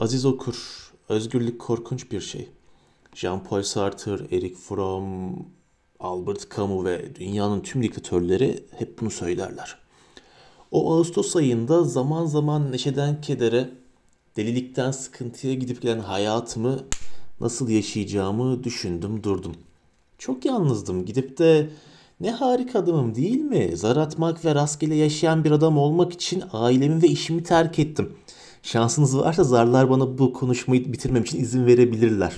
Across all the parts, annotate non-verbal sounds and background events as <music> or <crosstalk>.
Aziz okur, özgürlük korkunç bir şey. Jean-Paul Sartre, Eric Fromm, Albert Camus ve dünyanın tüm diktatörleri hep bunu söylerler. O Ağustos ayında zaman zaman neşeden kedere, delilikten sıkıntıya gidip gelen hayatımı nasıl yaşayacağımı düşündüm durdum. Çok yalnızdım. Gidip de ne harika adamım değil mi? Zar atmak ve rastgele yaşayan bir adam olmak için ailemi ve işimi terk ettim. Şansınız varsa zarlar bana bu konuşmayı bitirmem için izin verebilirler.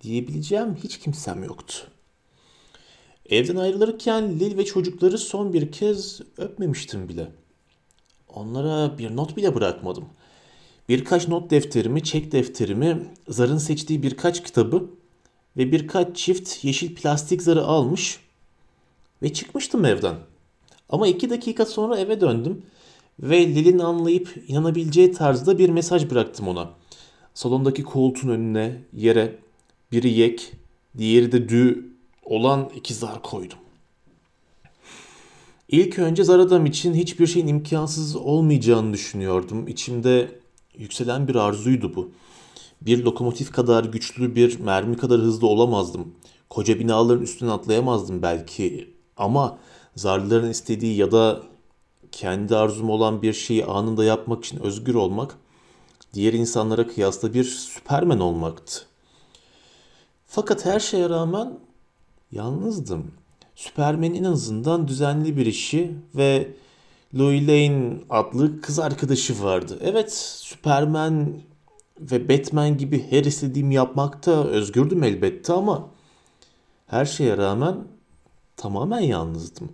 Diyebileceğim hiç kimsem yoktu. Evden ayrılırken Lil ve çocukları son bir kez öpmemiştim bile. Onlara bir not bile bırakmadım. Birkaç not defterimi, çek defterimi, zarın seçtiği birkaç kitabı ve birkaç çift yeşil plastik zarı almış ve çıkmıştım evden. Ama iki dakika sonra eve döndüm ve Lil'in anlayıp inanabileceği tarzda bir mesaj bıraktım ona. Salondaki koltuğun önüne, yere biri yek, diğeri de dü olan iki zar koydum. İlk önce zar adam için hiçbir şeyin imkansız olmayacağını düşünüyordum. İçimde yükselen bir arzuydu bu. Bir lokomotif kadar güçlü bir mermi kadar hızlı olamazdım. Koca binaların üstüne atlayamazdım belki ama zarların istediği ya da kendi arzum olan bir şeyi anında yapmak için özgür olmak diğer insanlara kıyasla bir süpermen olmaktı. Fakat her şeye rağmen yalnızdım. Süpermen'in en azından düzenli bir işi ve Louis Lane adlı kız arkadaşı vardı. Evet, Superman ve Batman gibi her istediğimi yapmakta özgürdüm elbette ama her şeye rağmen tamamen yalnızdım.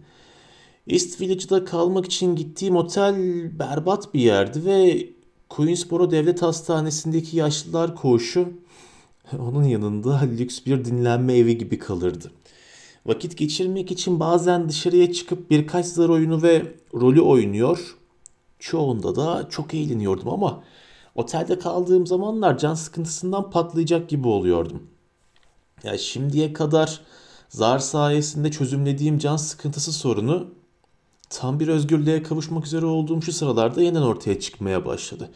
East Village'da kalmak için gittiğim otel berbat bir yerdi ve Queensboro Devlet Hastanesi'ndeki yaşlılar koğuşu <laughs> onun yanında lüks bir dinlenme evi gibi kalırdı. Vakit geçirmek için bazen dışarıya çıkıp birkaç zar oyunu ve rolü oynuyor. Çoğunda da çok eğleniyordum ama otelde kaldığım zamanlar can sıkıntısından patlayacak gibi oluyordum. Ya yani şimdiye kadar zar sayesinde çözümlediğim can sıkıntısı sorunu tam bir özgürlüğe kavuşmak üzere olduğum şu sıralarda yeniden ortaya çıkmaya başladı.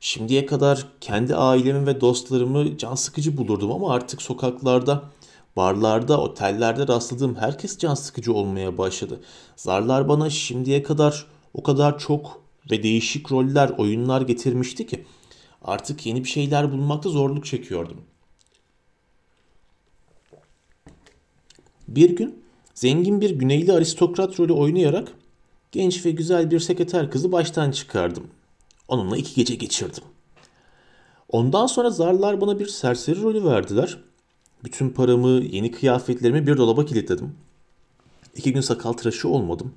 Şimdiye kadar kendi ailemi ve dostlarımı can sıkıcı bulurdum ama artık sokaklarda, barlarda, otellerde rastladığım herkes can sıkıcı olmaya başladı. Zarlar bana şimdiye kadar o kadar çok ve değişik roller, oyunlar getirmişti ki artık yeni bir şeyler bulmakta zorluk çekiyordum. Bir gün zengin bir güneyli aristokrat rolü oynayarak genç ve güzel bir sekreter kızı baştan çıkardım. Onunla iki gece geçirdim. Ondan sonra zarlar bana bir serseri rolü verdiler. Bütün paramı, yeni kıyafetlerimi bir dolaba kilitledim. İki gün sakal tıraşı olmadım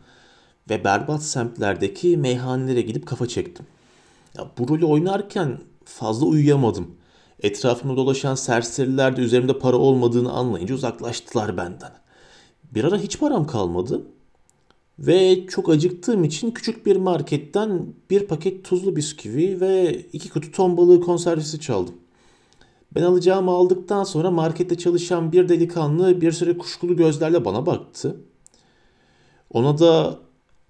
ve berbat semtlerdeki meyhanelere gidip kafa çektim. Ya, bu rolü oynarken fazla uyuyamadım. Etrafımda dolaşan serseriler de üzerimde para olmadığını anlayınca uzaklaştılar benden. Bir ara hiç param kalmadı ve çok acıktığım için küçük bir marketten bir paket tuzlu bisküvi ve iki kutu ton balığı konservesi çaldım. Ben alacağımı aldıktan sonra markette çalışan bir delikanlı bir süre kuşkulu gözlerle bana baktı. Ona da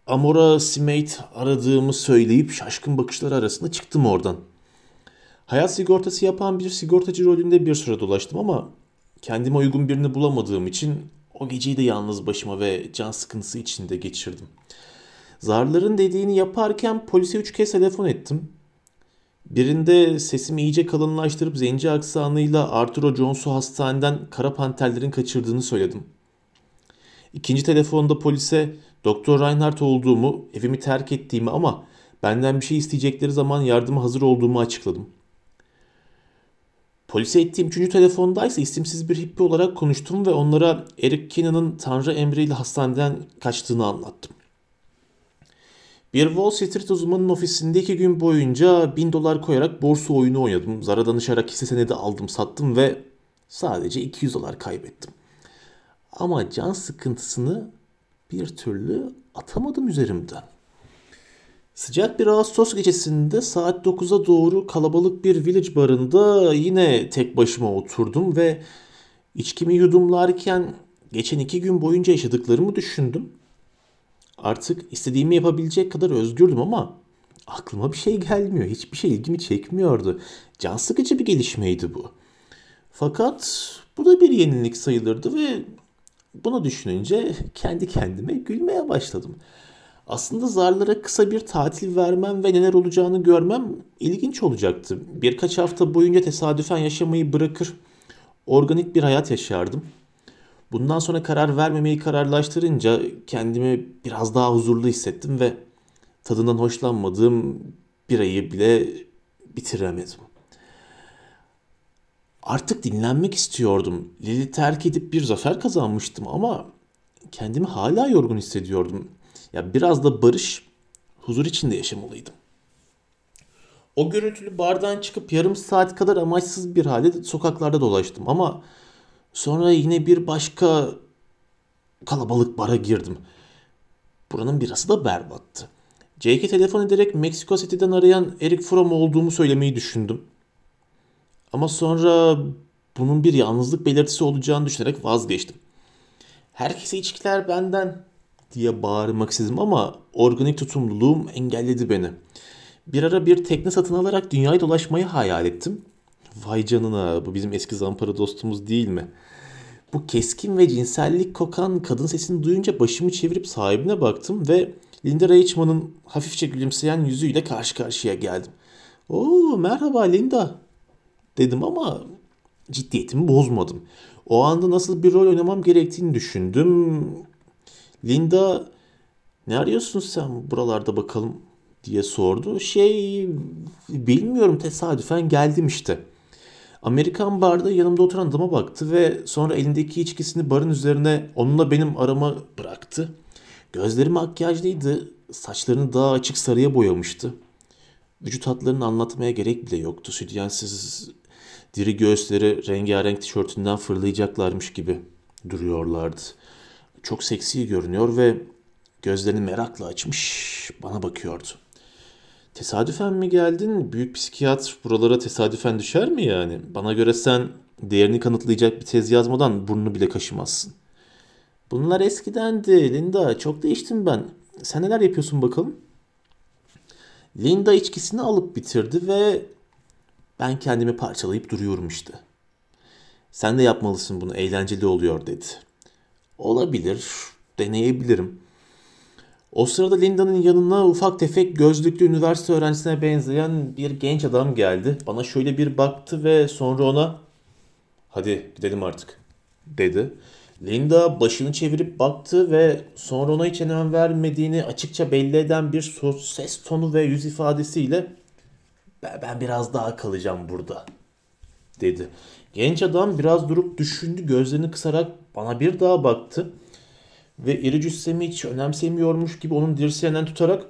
Amora Simate aradığımı söyleyip şaşkın bakışlar arasında çıktım oradan. Hayat sigortası yapan bir sigortacı rolünde bir süre dolaştım ama kendime uygun birini bulamadığım için o geceyi de yalnız başıma ve can sıkıntısı içinde geçirdim. Zarların dediğini yaparken polise üç kez telefon ettim. Birinde sesimi iyice kalınlaştırıp zenci aksanıyla Arturo Jones'u hastaneden kara panterlerin kaçırdığını söyledim. İkinci telefonda polise Doktor Reinhardt olduğumu, evimi terk ettiğimi ama benden bir şey isteyecekleri zaman yardıma hazır olduğumu açıkladım. Polise ettiğim üçüncü telefondaysa isimsiz bir hippi olarak konuştum ve onlara Eric Kennan'ın Tanrı emriyle hastaneden kaçtığını anlattım. Bir Wall Street uzmanının ofisinde iki gün boyunca bin dolar koyarak borsa oyunu oynadım. Zara danışarak hisse senedi aldım sattım ve sadece 200 dolar kaybettim. Ama can sıkıntısını bir türlü atamadım üzerimden. Sıcak bir Ağustos gecesinde saat 9'a doğru kalabalık bir village barında yine tek başıma oturdum ve içkimi yudumlarken geçen iki gün boyunca yaşadıklarımı düşündüm. Artık istediğimi yapabilecek kadar özgürdüm ama aklıma bir şey gelmiyor. Hiçbir şey ilgimi çekmiyordu. Can sıkıcı bir gelişmeydi bu. Fakat bu da bir yenilik sayılırdı ve bunu düşününce kendi kendime gülmeye başladım. Aslında zarlara kısa bir tatil vermem ve neler olacağını görmem ilginç olacaktı. Birkaç hafta boyunca tesadüfen yaşamayı bırakır, organik bir hayat yaşardım. Bundan sonra karar vermemeyi kararlaştırınca kendimi biraz daha huzurlu hissettim ve tadından hoşlanmadığım bir ayı bile bitiremedim. Artık dinlenmek istiyordum. Lili terk edip bir zafer kazanmıştım ama kendimi hala yorgun hissediyordum. Ya biraz da barış, huzur içinde yaşamalıydım. O gürültülü bardan çıkıp yarım saat kadar amaçsız bir halde sokaklarda dolaştım ama sonra yine bir başka kalabalık bara girdim. Buranın birası da berbattı. Jake'e telefon ederek Meksiko City'den arayan Eric Fromm olduğumu söylemeyi düşündüm. Ama sonra bunun bir yalnızlık belirtisi olacağını düşünerek vazgeçtim. Herkese içkiler benden diye bağırmak istedim ama organik tutumluluğum engelledi beni. Bir ara bir tekne satın alarak dünyayı dolaşmayı hayal ettim. Vay canına bu bizim eski zampara dostumuz değil mi? Bu keskin ve cinsellik kokan kadın sesini duyunca başımı çevirip sahibine baktım ve Linda Reichman'ın hafifçe gülümseyen yüzüyle karşı karşıya geldim. Oo merhaba Linda dedim ama ciddiyetimi bozmadım. O anda nasıl bir rol oynamam gerektiğini düşündüm. Linda ne arıyorsun sen buralarda bakalım diye sordu. Şey bilmiyorum tesadüfen geldim işte. Amerikan barda yanımda oturan adama baktı ve sonra elindeki içkisini barın üzerine onunla benim arama bıraktı. Gözleri makyajlıydı, saçlarını daha açık sarıya boyamıştı. Vücut hatlarını anlatmaya gerek bile yoktu. Sütyensiz diri göğüsleri rengarenk tişörtünden fırlayacaklarmış gibi duruyorlardı. Çok seksi görünüyor ve gözlerini merakla açmış bana bakıyordu. Tesadüfen mi geldin? Büyük psikiyatr buralara tesadüfen düşer mi yani? Bana göre sen değerini kanıtlayacak bir tez yazmadan burnunu bile kaşımazsın. Bunlar eskidendi Linda. Çok değiştim ben. Sen neler yapıyorsun bakalım? Linda içkisini alıp bitirdi ve ben kendimi parçalayıp duruyorum işte. Sen de yapmalısın bunu eğlenceli oluyor dedi. Olabilir, deneyebilirim. O sırada Linda'nın yanına ufak tefek gözlüklü üniversite öğrencisine benzeyen bir genç adam geldi. Bana şöyle bir baktı ve sonra ona hadi gidelim artık dedi. Linda başını çevirip baktı ve sonra ona hiç önem vermediğini açıkça belli eden bir ses tonu ve yüz ifadesiyle ben biraz daha kalacağım burada dedi. Genç adam biraz durup düşündü gözlerini kısarak bana bir daha baktı ve iri cüssemi hiç önemsemiyormuş gibi onun dirseğinden tutarak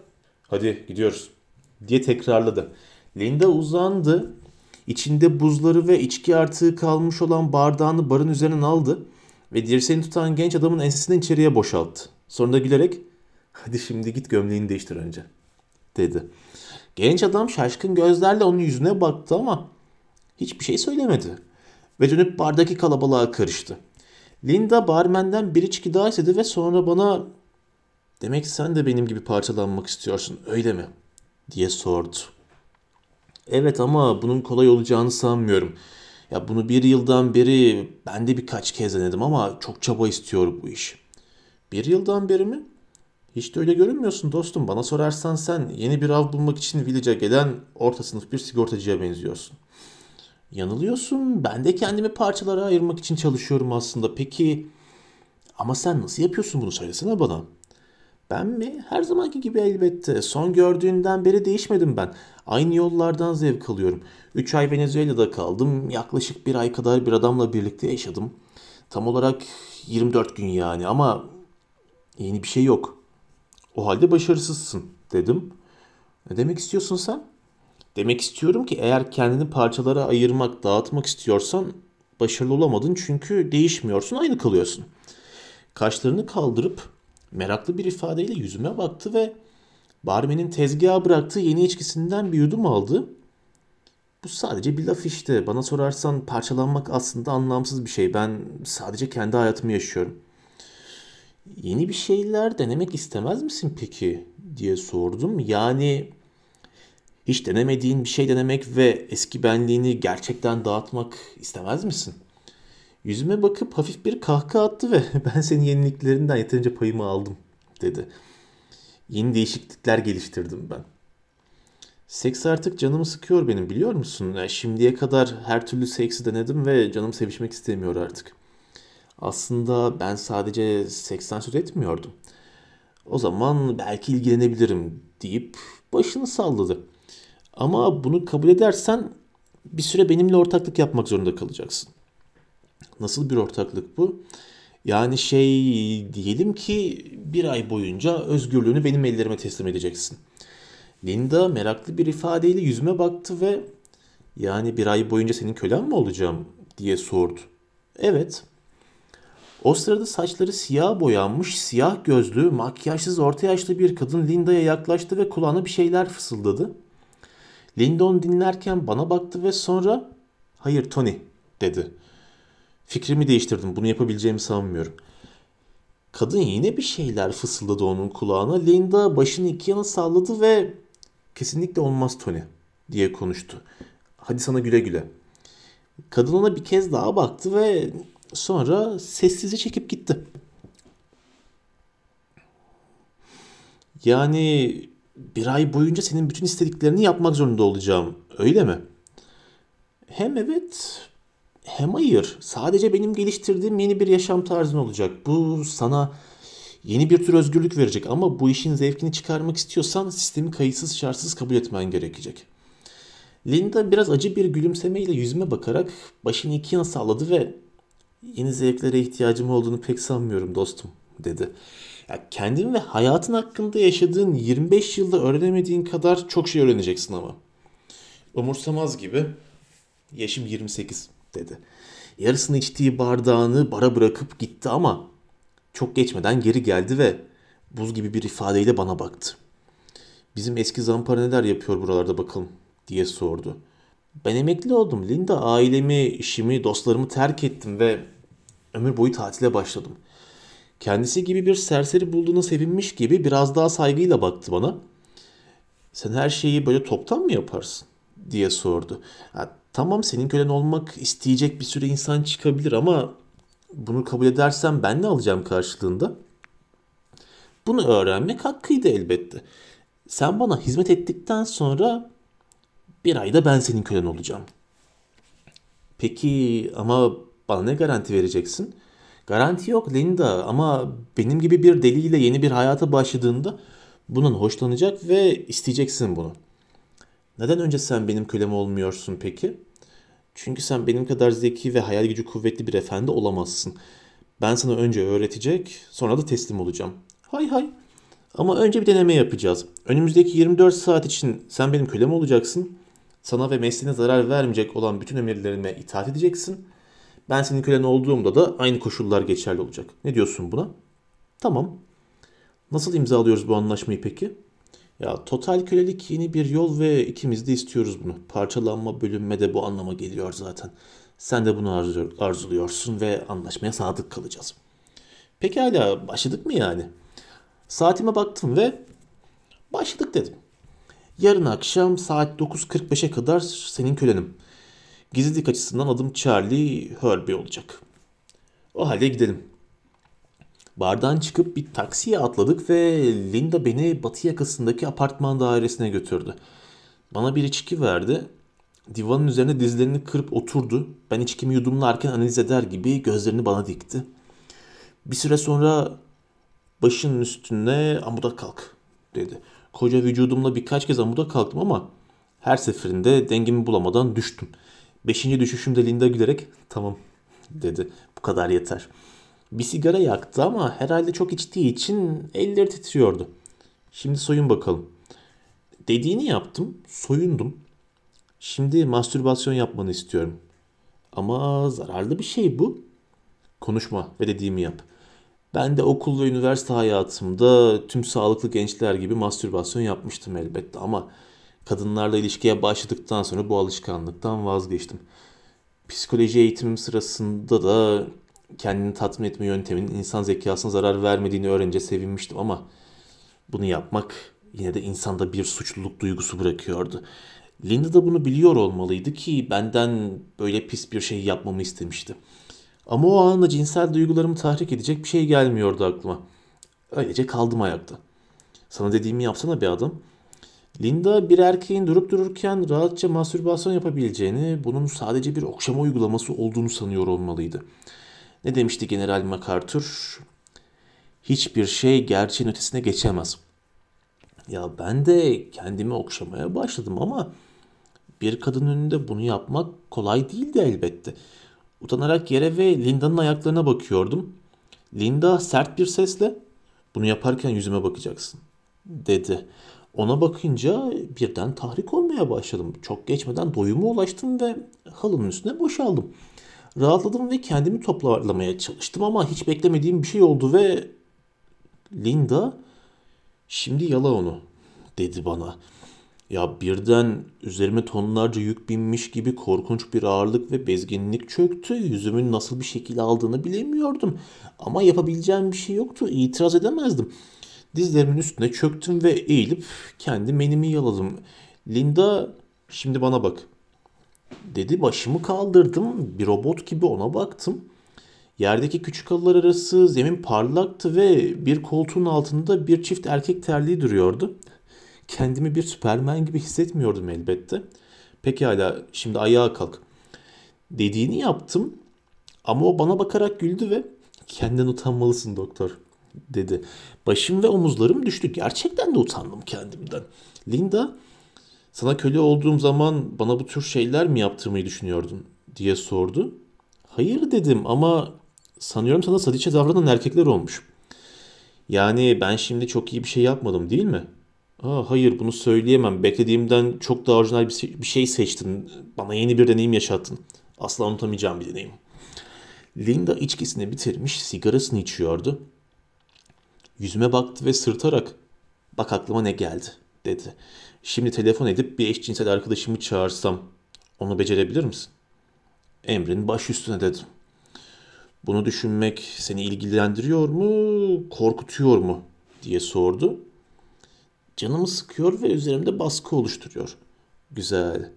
hadi gidiyoruz diye tekrarladı. Linda uzandı. İçinde buzları ve içki artığı kalmış olan bardağını barın üzerinden aldı ve dirseğini tutan genç adamın ensesinden içeriye boşalttı. Sonra da gülerek hadi şimdi git gömleğini değiştir önce dedi. Genç adam şaşkın gözlerle onun yüzüne baktı ama hiçbir şey söylemedi ve dönüp bardaki kalabalığa karıştı. Linda barmenden bir içki daha istedi ve sonra bana demek sen de benim gibi parçalanmak istiyorsun öyle mi? diye sordu. Evet ama bunun kolay olacağını sanmıyorum. Ya bunu bir yıldan beri ben de birkaç kez denedim ama çok çaba istiyor bu iş. Bir yıldan beri mi? Hiç de öyle görünmüyorsun dostum. Bana sorarsan sen yeni bir av bulmak için village'a gelen orta sınıf bir sigortacıya benziyorsun. Yanılıyorsun. Ben de kendimi parçalara ayırmak için çalışıyorum aslında. Peki ama sen nasıl yapıyorsun bunu söylesene bana. Ben mi? Her zamanki gibi elbette. Son gördüğünden beri değişmedim ben. Aynı yollardan zevk alıyorum. 3 ay Venezuela'da kaldım. Yaklaşık bir ay kadar bir adamla birlikte yaşadım. Tam olarak 24 gün yani ama yeni bir şey yok. O halde başarısızsın dedim. Ne demek istiyorsun sen? Demek istiyorum ki eğer kendini parçalara ayırmak, dağıtmak istiyorsan başarılı olamadın çünkü değişmiyorsun, aynı kalıyorsun. Kaşlarını kaldırıp meraklı bir ifadeyle yüzüme baktı ve barmenin tezgaha bıraktığı yeni içkisinden bir yudum aldı. Bu sadece bir laf işte. Bana sorarsan parçalanmak aslında anlamsız bir şey. Ben sadece kendi hayatımı yaşıyorum. Yeni bir şeyler denemek istemez misin peki diye sordum. Yani Hiç denemediğin bir şey denemek ve eski benliğini gerçekten dağıtmak istemez misin? Yüzüme bakıp hafif bir kahkaha attı ve <laughs> ben senin yeniliklerinden yeterince payımı aldım dedi. Yeni değişiklikler geliştirdim ben. Seks artık canımı sıkıyor benim biliyor musun? Yani şimdiye kadar her türlü seksi denedim ve canım sevişmek istemiyor artık. Aslında ben sadece seksten söz etmiyordum. O zaman belki ilgilenebilirim deyip başını salladı. Ama bunu kabul edersen bir süre benimle ortaklık yapmak zorunda kalacaksın. Nasıl bir ortaklık bu? Yani şey diyelim ki bir ay boyunca özgürlüğünü benim ellerime teslim edeceksin. Linda meraklı bir ifadeyle yüzüme baktı ve yani bir ay boyunca senin kölen mi olacağım diye sordu. Evet. O sırada saçları siyah boyanmış, siyah gözlü, makyajsız orta yaşlı bir kadın Linda'ya yaklaştı ve kulağına bir şeyler fısıldadı. Linda onu dinlerken bana baktı ve sonra "Hayır Tony." dedi. Fikrimi değiştirdim. Bunu yapabileceğimi sanmıyorum. Kadın yine bir şeyler fısıldadı onun kulağına. Linda başını iki yana salladı ve kesinlikle olmaz Tony diye konuştu. Hadi sana güle güle. Kadın ona bir kez daha baktı ve sonra sessizce çekip gitti. Yani bir ay boyunca senin bütün istediklerini yapmak zorunda olacağım. Öyle mi? Hem evet hem hayır. Sadece benim geliştirdiğim yeni bir yaşam tarzın olacak. Bu sana yeni bir tür özgürlük verecek ama bu işin zevkini çıkarmak istiyorsan sistemi kayıtsız şartsız kabul etmen gerekecek. Linda biraz acı bir gülümsemeyle yüzüme bakarak başını iki yana salladı ve yeni zevklere ihtiyacım olduğunu pek sanmıyorum dostum dedi. Ya kendin ve hayatın hakkında yaşadığın 25 yılda öğrenemediğin kadar çok şey öğreneceksin ama. Umursamaz gibi yaşım 28 dedi. Yarısını içtiği bardağını bara bırakıp gitti ama çok geçmeden geri geldi ve buz gibi bir ifadeyle bana baktı. Bizim eski zampara neler yapıyor buralarda bakalım diye sordu. Ben emekli oldum Linda. Ailemi, işimi, dostlarımı terk ettim ve ömür boyu tatile başladım. Kendisi gibi bir serseri bulduğuna sevinmiş gibi biraz daha saygıyla baktı bana. Sen her şeyi böyle toptan mı yaparsın? diye sordu. Ya, tamam senin kölen olmak isteyecek bir sürü insan çıkabilir ama bunu kabul edersem ben ne alacağım karşılığında? Bunu öğrenmek hakkıydı elbette. Sen bana hizmet ettikten sonra bir ayda ben senin kölen olacağım. Peki ama bana ne garanti vereceksin? Garanti yok Linda ama benim gibi bir deliyle yeni bir hayata başladığında bunun hoşlanacak ve isteyeceksin bunu. Neden önce sen benim kölem olmuyorsun peki? Çünkü sen benim kadar zeki ve hayal gücü kuvvetli bir efendi olamazsın. Ben sana önce öğretecek, sonra da teslim olacağım. Hay hay. Ama önce bir deneme yapacağız. Önümüzdeki 24 saat için sen benim kölem olacaksın. Sana ve mesleğine zarar vermeyecek olan bütün emirlerime itaat edeceksin. Ben senin kölen olduğumda da aynı koşullar geçerli olacak. Ne diyorsun buna? Tamam. Nasıl imzalıyoruz bu anlaşmayı peki? Ya total kölelik yeni bir yol ve ikimiz de istiyoruz bunu. Parçalanma, bölünme de bu anlama geliyor zaten. Sen de bunu arzu, arzuluyorsun ve anlaşmaya sadık kalacağız. Pekala başladık mı yani? Saatime baktım ve başladık dedim. Yarın akşam saat 9.45'e kadar senin kölenim. Gizlilik açısından adım Charlie Herbie olacak. O halde gidelim. Bardan çıkıp bir taksiye atladık ve Linda beni batı yakasındaki apartman dairesine götürdü. Bana bir içki verdi. Divanın üzerine dizlerini kırıp oturdu. Ben içkimi yudumlarken analiz eder gibi gözlerini bana dikti. Bir süre sonra başının üstüne amuda kalk dedi. Koca vücudumla birkaç kez amuda kalktım ama her seferinde dengemi bulamadan düştüm. Beşinci düşüşümde Linda gülerek tamam dedi. Bu kadar yeter. Bir sigara yaktı ama herhalde çok içtiği için elleri titriyordu. Şimdi soyun bakalım. Dediğini yaptım, soyundum. Şimdi mastürbasyon yapmanı istiyorum. Ama zararlı bir şey bu. Konuşma ve dediğimi yap. Ben de okul ve üniversite hayatımda tüm sağlıklı gençler gibi mastürbasyon yapmıştım elbette ama kadınlarla ilişkiye başladıktan sonra bu alışkanlıktan vazgeçtim. Psikoloji eğitimim sırasında da kendini tatmin etme yönteminin insan zekasına zarar vermediğini öğrenince sevinmiştim ama bunu yapmak yine de insanda bir suçluluk duygusu bırakıyordu. Linda da bunu biliyor olmalıydı ki benden böyle pis bir şey yapmamı istemişti. Ama o anda cinsel duygularımı tahrik edecek bir şey gelmiyordu aklıma. Öylece kaldım ayakta. Sana dediğimi yapsana bir adam. Linda bir erkeğin durup dururken rahatça mastürbasyon yapabileceğini, bunun sadece bir okşama uygulaması olduğunu sanıyor olmalıydı. Ne demişti General MacArthur? Hiçbir şey gerçeğin ötesine geçemez. Ya ben de kendimi okşamaya başladım ama bir kadın önünde bunu yapmak kolay değildi elbette. Utanarak yere ve Linda'nın ayaklarına bakıyordum. Linda sert bir sesle bunu yaparken yüzüme bakacaksın dedi. Ona bakınca birden tahrik olmaya başladım. Çok geçmeden doyuma ulaştım ve halının üstüne boşaldım. Rahatladım ve kendimi toparlamaya çalıştım ama hiç beklemediğim bir şey oldu ve Linda şimdi yala onu dedi bana. Ya birden üzerime tonlarca yük binmiş gibi korkunç bir ağırlık ve bezginlik çöktü. Yüzümün nasıl bir şekil aldığını bilemiyordum. Ama yapabileceğim bir şey yoktu. İtiraz edemezdim. Dizlerimin üstüne çöktüm ve eğilip kendi menimi yaladım. Linda şimdi bana bak dedi başımı kaldırdım. Bir robot gibi ona baktım. Yerdeki küçük halılar arası zemin parlaktı ve bir koltuğun altında bir çift erkek terliği duruyordu. Kendimi bir süpermen gibi hissetmiyordum elbette. Pekala şimdi ayağa kalk. Dediğini yaptım ama o bana bakarak güldü ve kendinden utanmalısın doktor dedi. Başım ve omuzlarım düştü. Gerçekten de utandım kendimden. Linda sana köle olduğum zaman bana bu tür şeyler mi yaptırmayı düşünüyordun diye sordu. Hayır dedim ama sanıyorum sana sadiçe davranan erkekler olmuş. Yani ben şimdi çok iyi bir şey yapmadım değil mi? Aa, hayır bunu söyleyemem. Beklediğimden çok daha orijinal bir şey seçtin. Bana yeni bir deneyim yaşattın. Asla unutamayacağım bir deneyim. Linda içkisini bitirmiş, sigarasını içiyordu. Yüzüme baktı ve sırtarak bak aklıma ne geldi dedi. Şimdi telefon edip bir eşcinsel arkadaşımı çağırsam onu becerebilir misin? Emrin baş üstüne dedim. Bunu düşünmek seni ilgilendiriyor mu, korkutuyor mu diye sordu. Canımı sıkıyor ve üzerimde baskı oluşturuyor. Güzel.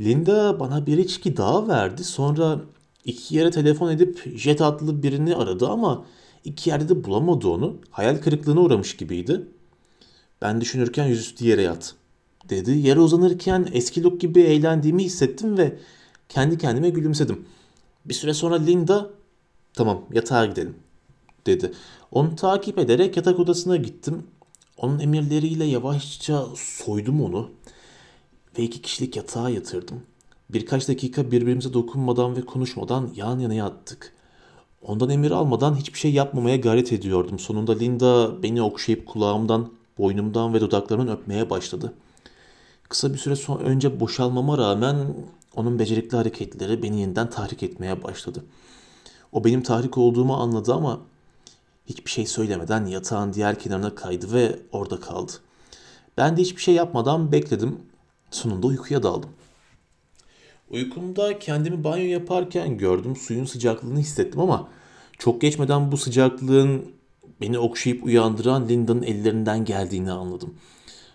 Linda bana bir içki daha verdi. Sonra iki yere telefon edip Jet adlı birini aradı ama iki yerde de bulamadı onu. Hayal kırıklığına uğramış gibiydi. Ben düşünürken yüzüstü yere yat dedi. Yere uzanırken eski look gibi eğlendiğimi hissettim ve kendi kendime gülümsedim. Bir süre sonra Linda tamam yatağa gidelim dedi. Onu takip ederek yatak odasına gittim. Onun emirleriyle yavaşça soydum onu ve iki kişilik yatağa yatırdım. Birkaç dakika birbirimize dokunmadan ve konuşmadan yan yana yattık. Ondan emir almadan hiçbir şey yapmamaya gayret ediyordum. Sonunda Linda beni okşayıp kulağımdan, boynumdan ve dudaklarımdan öpmeye başladı. Kısa bir süre sonra önce boşalmama rağmen onun becerikli hareketleri beni yeniden tahrik etmeye başladı. O benim tahrik olduğumu anladı ama hiçbir şey söylemeden yatağın diğer kenarına kaydı ve orada kaldı. Ben de hiçbir şey yapmadan bekledim. Sonunda uykuya daldım. Uykumda kendimi banyo yaparken gördüm. Suyun sıcaklığını hissettim ama çok geçmeden bu sıcaklığın beni okşayıp uyandıran Linda'nın ellerinden geldiğini anladım.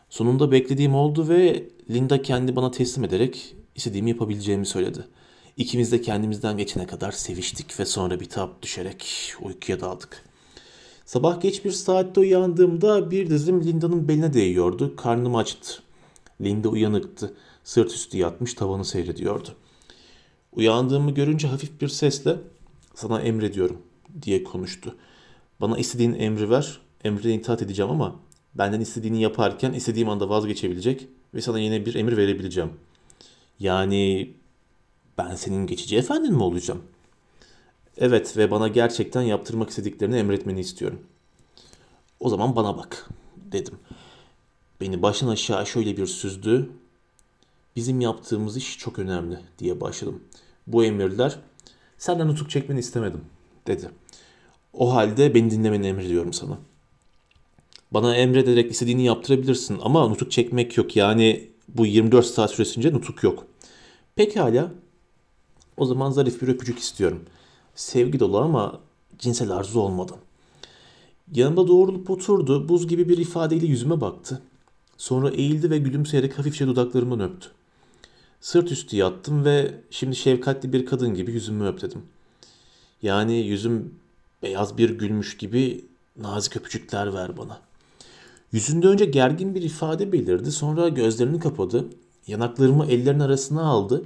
Sonunda beklediğim oldu ve Linda kendi bana teslim ederek istediğimi yapabileceğimi söyledi. İkimiz de kendimizden geçene kadar seviştik ve sonra bitap düşerek uykuya daldık. Sabah geç bir saatte uyandığımda bir dizim Linda'nın beline değiyordu. Karnım açtı. Linda uyanıktı. Sırt üstü yatmış tavanı seyrediyordu. Uyandığımı görünce hafif bir sesle sana emrediyorum diye konuştu. Bana istediğin emri ver, emrine itaat edeceğim ama benden istediğini yaparken istediğim anda vazgeçebilecek ve sana yine bir emir verebileceğim. Yani ben senin geçici efendin mi olacağım? Evet ve bana gerçekten yaptırmak istediklerini emretmeni istiyorum. O zaman bana bak dedim. Beni başın aşağı şöyle bir süzdü. Bizim yaptığımız iş çok önemli diye başladım. Bu emirler senden nutuk çekmeni istemedim dedi. O halde beni dinlemeni emrediyorum sana. Bana emrederek istediğini yaptırabilirsin ama nutuk çekmek yok. Yani bu 24 saat süresince nutuk yok. Pekala. O zaman zarif bir öpücük istiyorum. Sevgi dolu ama cinsel arzu olmadan. Yanımda doğrulup oturdu. Buz gibi bir ifadeyle yüzüme baktı. Sonra eğildi ve gülümseyerek hafifçe dudaklarımdan öptü. Sırt üstü yattım ve şimdi şefkatli bir kadın gibi yüzümü öp dedim. Yani yüzüm beyaz bir gülmüş gibi nazik öpücükler ver bana. Yüzünde önce gergin bir ifade belirdi, sonra gözlerini kapadı, yanaklarımı ellerinin arasına aldı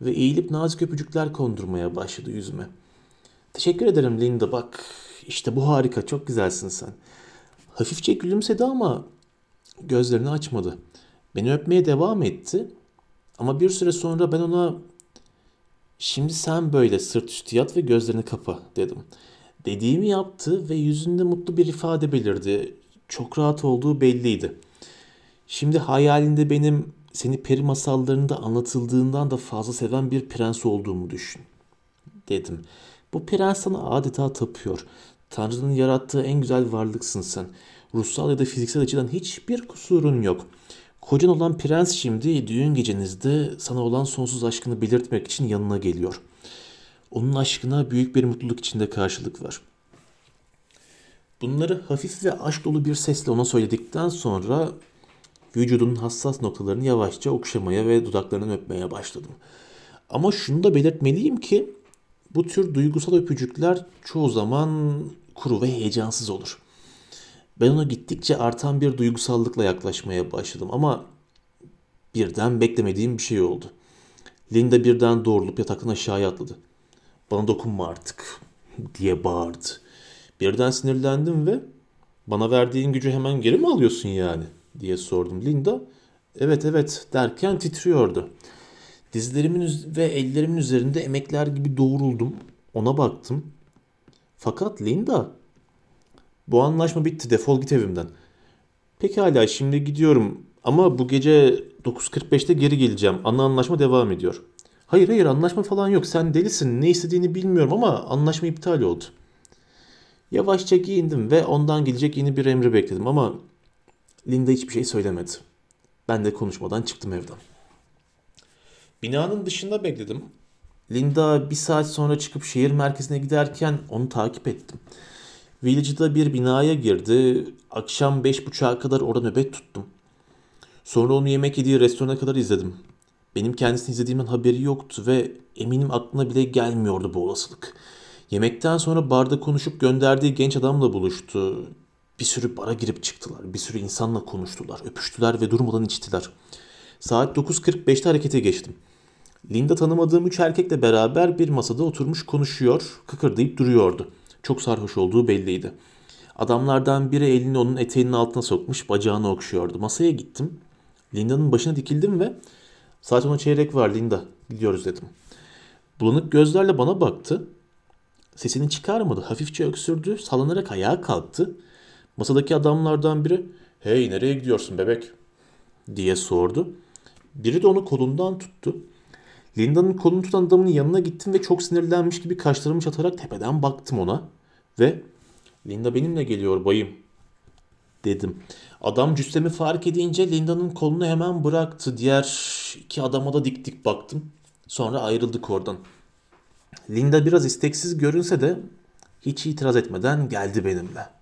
ve eğilip nazik öpücükler kondurmaya başladı yüzüme. Teşekkür ederim Linda bak, işte bu harika, çok güzelsin sen. Hafifçe gülümsedi ama gözlerini açmadı. Beni öpmeye devam etti ama bir süre sonra ben ona şimdi sen böyle sırt üstü yat ve gözlerini kapa dedim. Dediğimi yaptı ve yüzünde mutlu bir ifade belirdi. Çok rahat olduğu belliydi. Şimdi hayalinde benim seni peri masallarında anlatıldığından da fazla seven bir prens olduğumu düşün. Dedim. Bu prens sana adeta tapıyor. Tanrı'nın yarattığı en güzel varlıksın sen. Ruhsal ya da fiziksel açıdan hiçbir kusurun yok. Kocan olan prens şimdi düğün gecenizde sana olan sonsuz aşkını belirtmek için yanına geliyor. Onun aşkına büyük bir mutluluk içinde karşılık var. Bunları hafif ve aşk dolu bir sesle ona söyledikten sonra vücudunun hassas noktalarını yavaşça okşamaya ve dudaklarından öpmeye başladım. Ama şunu da belirtmeliyim ki bu tür duygusal öpücükler çoğu zaman kuru ve heyecansız olur. Ben ona gittikçe artan bir duygusallıkla yaklaşmaya başladım ama birden beklemediğim bir şey oldu. Linda birden doğrulup yataktan aşağıya atladı. Bana dokunma artık diye bağırdı. Birden sinirlendim ve bana verdiğin gücü hemen geri mi alıyorsun yani diye sordum. Linda evet evet derken titriyordu. Dizlerimin ve ellerimin üzerinde emekler gibi doğruldum. Ona baktım. Fakat Linda bu anlaşma bitti defol git evimden. Pekala şimdi gidiyorum ama bu gece 9.45'te geri geleceğim. Ana anlaşma devam ediyor. Hayır hayır anlaşma falan yok sen delisin ne istediğini bilmiyorum ama anlaşma iptal oldu. Yavaşça giyindim ve ondan gelecek yeni bir emri bekledim ama Linda hiçbir şey söylemedi. Ben de konuşmadan çıktım evden. Binanın dışında bekledim. Linda bir saat sonra çıkıp şehir merkezine giderken onu takip ettim. Village'da bir binaya girdi. Akşam beş buçuğa kadar orada nöbet tuttum. Sonra onu yemek yediği restorana kadar izledim. Benim kendisini izlediğimden haberi yoktu ve eminim aklına bile gelmiyordu bu olasılık. Yemekten sonra barda konuşup gönderdiği genç adamla buluştu. Bir sürü bara girip çıktılar. Bir sürü insanla konuştular, öpüştüler ve durmadan içtiler. Saat 9.45'te harekete geçtim. Linda tanımadığım üç erkekle beraber bir masada oturmuş konuşuyor, kıkırdayıp duruyordu. Çok sarhoş olduğu belliydi. Adamlardan biri elini onun eteğinin altına sokmuş, bacağını okşuyordu. Masaya gittim. Linda'nın başına dikildim ve saat ona çeyrek var Linda, gidiyoruz dedim. Bulanık gözlerle bana baktı. Sesini çıkarmadı, hafifçe öksürdü, sallanarak ayağa kalktı. Masadaki adamlardan biri, hey nereye gidiyorsun bebek? diye sordu. Biri de onu kolundan tuttu. Linda'nın kolunu tutan adamın yanına gittim ve çok sinirlenmiş gibi kaşlarımı çatarak tepeden baktım ona. Ve Linda benimle geliyor bayım dedim. Adam cüssemi fark edince Linda'nın kolunu hemen bıraktı. Diğer iki adama da dik dik baktım. Sonra ayrıldık oradan. Linda biraz isteksiz görünse de hiç itiraz etmeden geldi benimle.